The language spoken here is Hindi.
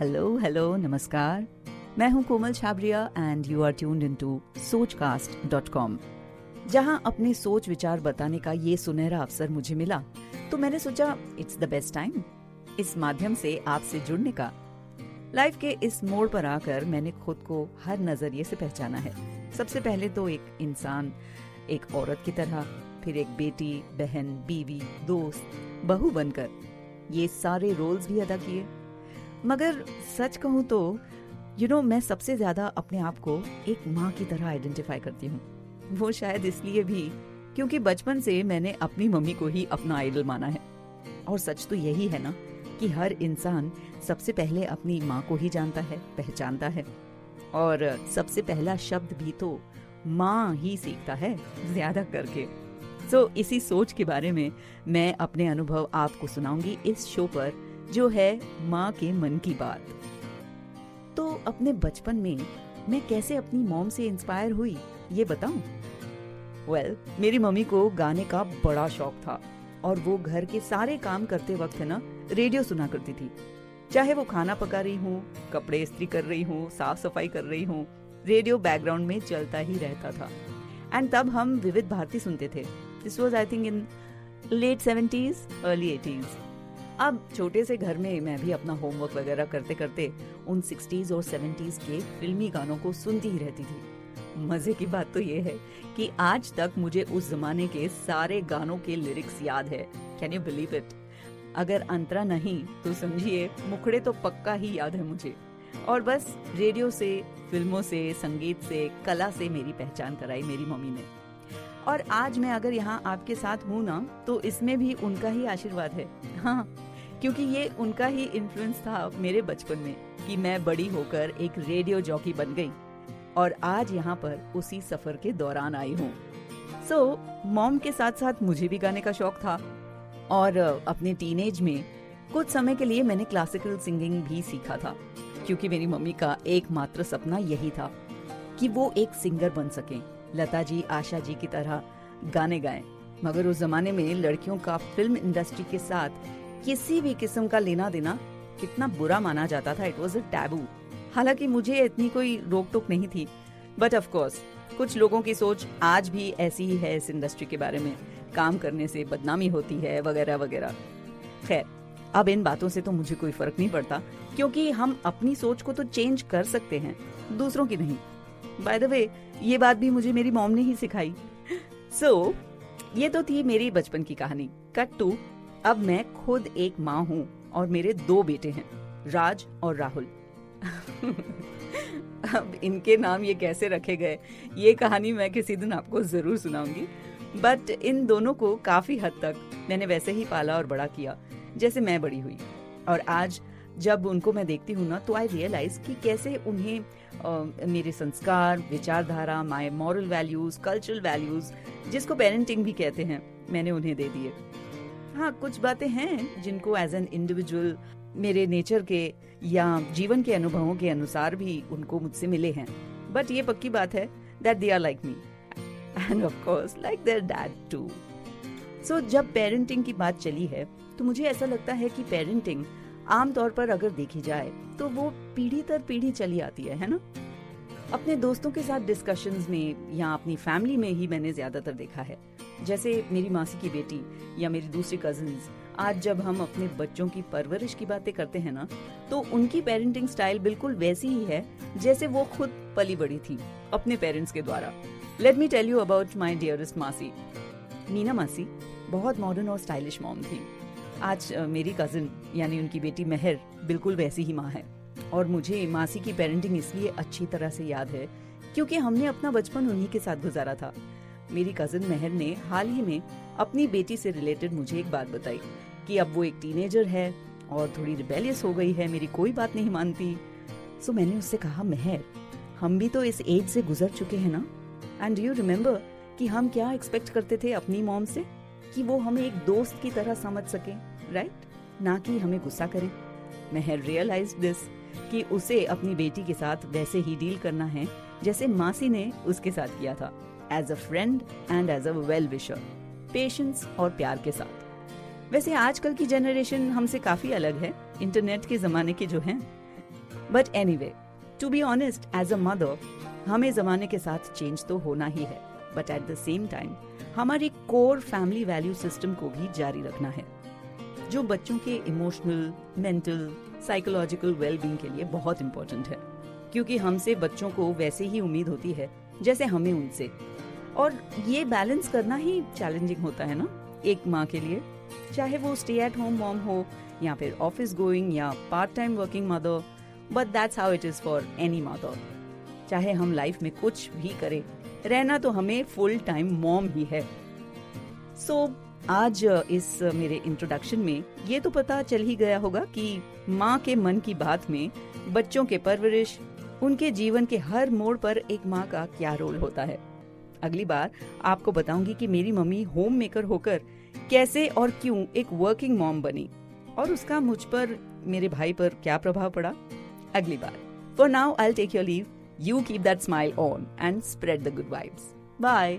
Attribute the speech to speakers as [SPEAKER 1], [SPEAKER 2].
[SPEAKER 1] हेलो हेलो नमस्कार। मैं हूँ Komal Chhabria and you are tuned into Sochcast dot com जहाँ अपने सोच विचार बताने का ये सुनहरा अवसर मुझे मिला तो मैंने सोचा इट्स द बेस्ट टाइम इस माध्यम से आपसे जुड़ने का। लाइफ के इस मोड़ पर आकर मैंने खुद को हर नज़रिए से पहचाना है। सबसे पहले तो एक इंसान, एक औरत की तरह, फिर एक बेटी, बहन, बीवी, दोस्त, बहू बनकर। ये सारे रोल्स भी अदा किए। मगर सच कहूँ तो यू you नो know, मैं सबसे ज़्यादा अपने आप को एक माँ की तरह आइडेंटिफाई करती हूँ। वो शायद इसलिए भी क्योंकि बचपन से मैंने अपनी मम्मी को ही अपना आइडल माना है। और सच तो यही है ना कि हर इंसान सबसे पहले अपनी माँ को ही जानता है पहचानता है। और सबसे पहला शब्द भी तो माँ ही सीखता है ज़्यादा करके। सो so, इसी सोच के बारे में मैं अपने अनुभव आपको सुनाऊँगी इस शो पर। जो है माँ के मन की बात। तो अपने बचपन में मैं कैसे अपनी मॉम से इंस्पायर हुई ये बताऊँ? वेल well, मेरी मम्मी को गाने का बड़ा शौक था और वो घर के सारे काम करते वक्त है ना रेडियो सुना करती थी। चाहे वो खाना पका रही हूँ कपड़े इस्त्री कर रही हूँ साफ़ सफ़ाई कर रही हूँ रेडियो बैकग्राउंड में चलता ही रहता था। एंड तब हम विविध भारती सुनते थे। This was I think in late seventies early eighties अब छोटे से घर में मैं भी अपना होमवर्क वगैरह करते करते उन सिक्सटीज और सेवेंटीज के फिल्मी गानों को सुनती ही रहती थी। मज़े की बात तो ये है कि आज तक मुझे उस जमाने के सारे गानों के लिरिक्स याद है। कैन यू बिलीव इट अगर अंतरा नहीं तो समझिए, मुखड़े तो पक्का ही याद है मुझे। और बस रेडियो से, फ़िल्मों से, संगीत से, कला से मेरी पहचान कराई मेरी मम्मी ने। और आज मैं अगर यहाँ आपके साथ हूँ ना तो इसमें भी उनका ही आशीर्वाद है। हाँ क्योंकि ये उनका ही इन्फ्लुएंस था मेरे बचपन में कि मैं बड़ी होकर एक रेडियो जॉकी बन गई और आज यहाँ पर उसी सफ़र के दौरान आई हूँ। सो so, मॉम के साथ साथ मुझे भी गाने का शौक था और अपने टीनेज में कुछ समय के लिए मैंने क्लासिकल सिंगिंग भी सीखा था क्योंकि मेरी मम्मी का एकमात्र सपना यही था कि वो एक सिंगर बन सके। लता जी आशा जी की तरह गाने गाएँ। मगर उस जमाने में लड़कियों का फ़िल्म इंडस्ट्री के साथ किसी भी किस्म का लेना देना कितना बुरा माना जाता था इट वॉज़ अ टैबू हालाँकि मुझे इतनी कोई रोक टोक नहीं थी बट ऑफ़ कोर्स कुछ लोगों की सोच आज भी ऐसी ही है इस इंडस्ट्री के बारे में। काम करने से बदनामी होती है वगैरह वगैरह। खैर अब इन बातों से तो मुझे कोई फ़र्क नहीं पड़ता क्योंकि हम अपनी सोच को तो चेंज कर सकते हैं दूसरों की नहीं। बाय द वे ये बात भी मुझे मेरी मॉम ने ही सिखाई। सो so, ये तो थी मेरी बचपन की कहानी। कट टू अब मैं खुद एक माँ हूँ और मेरे दो बेटे हैं राज और राहुल। अब इनके नाम ये कैसे रखे गए ये कहानी मैं किसी दिन आपको ज़रूर सुनाऊँगी। बट इन दोनों को काफ़ी हद तक मैंने वैसे ही पाला और बड़ा किया जैसे मैं बड़ी हुई। और आज जब उनको मैं देखती हूँ ना तो आई रियलाइज़ कि कैसे उन्हें आ, मेरे संस्कार विचारधारा my moral values cultural values जिसको पेरेंटिंग भी कहते हैं मैंने उन्हें दे दिए। हाँ कुछ बातें हैं जिनको एज एन इंडिविजुअल मेरे नेचर के या जीवन के अनुभवों के अनुसार भी उनको मुझसे मिले हैं। बट ये पक्की बात है that they are like me and of course like their dad too so जब पेरेंटिंग की बात चली है तो मुझे ऐसा लगता है कि पेरेंटिंग आमतौर पर अगर देखी जाए तो वो पीढ़ी दर पीढ़ी चली आती है है ना? अपने दोस्तों के साथ डिस्कशंस में या अपनी फैमिली में ही मैंने ज़्यादातर देखा है। जैसे मेरी मासी की बेटी या मेरी दूसरी कजिन्स आज जब हम अपने बच्चों की परवरिश की बातें करते हैं ना तो उनकी पेरेंटिंग स्टाइल बिल्कुल वैसी ही है, जैसे वो खुद पली बड़ी थी, अपने पेरेंट्स के द्वारा। Let me tell you about my dearest मासी। मीना मासी, बहुत मॉडर्न और स्टाइलिश मॉम थी। आज मेरी कजिन यानी उनकी बेटी मेहर, बिल्कुल वैसी ही माँ है। और मुझे मासी की पेरेंटिंग इसलिए अच्छी तरह से याद है, क्योंकि हमने अपना बचपन उन्हीं के साथ गुजारा था। मेरी कजिन मेहर ने हाल ही में अपनी बेटी से रिलेटेड मुझे एक बात बताई कि अब वो एक टीनेजर है और थोड़ी रिबेलियस हो गई है, मेरी कोई बात नहीं मानती। सो मैंने उससे कहा, मेहर, हम भी तो इस एज से गुजर चुके हैं ना? एंड यू रिमेम्बर कि हम क्या एक्सपेक्ट करते थे अपनी मॉम से? कि वो हमें एक दोस्त की तरह समझ सके राइट ना कि हमें गुस्सा करे। मेहर रियलाइज़ दिस कि उसे अपनी बेटी के साथ वैसे ही डील करना है जैसे मासी ने उसके साथ किया था। As a friend and as a well wisher patience और प्यार के साथ। वैसे आजकल की जनरेशन हमसे काफ़ी अलग है इंटरनेट के जमाने के जो हैं। But anyway to be honest as a mother हमें जमाने के साथ चेंज तो होना ही है। But at the same time हमारी कोर फैमिली वैल्यू सिस्टम को भी जारी रखना है। जो बच्चों के इमोशनल मेंटल साइकोलॉजिकल वेलबींग के लिए बहुत इम्पोर्टेंट है। क्योंकि हमसे बच्चों को वैसे ही उम्मीद होती है, जैसे हमें उनसे। और ये बैलेंस करना ही चैलेंजिंग होता है ना एक माँ के लिए। चाहे वो स्टे एट होम मॉम हो या फिर ऑफ़िस गोइंग या part time working mother but that's how it is for any mother चाहे हम लाइफ में कुछ भी करें रहना तो हमें फुल टाइम मॉम ही है। सो so, आज इस मेरे इंट्रोडक्शन में ये तो पता चल ही गया होगा कि माँ के मन की बात में बच्चों के परवरिश उनके जीवन के हर मोड़ पर एक माँ का क्या रोल होता है। अगली बार आपको बताऊँगी कि मेरी मम्मी होम मेकर होकर कैसे और क्यों एक वर्किंग मॉम बनी और उसका मुझ पर, मेरे भाई पर क्या प्रभाव पड़ा। अगली बार। For now I take your leave you keep that smile on and spread the good vibes bye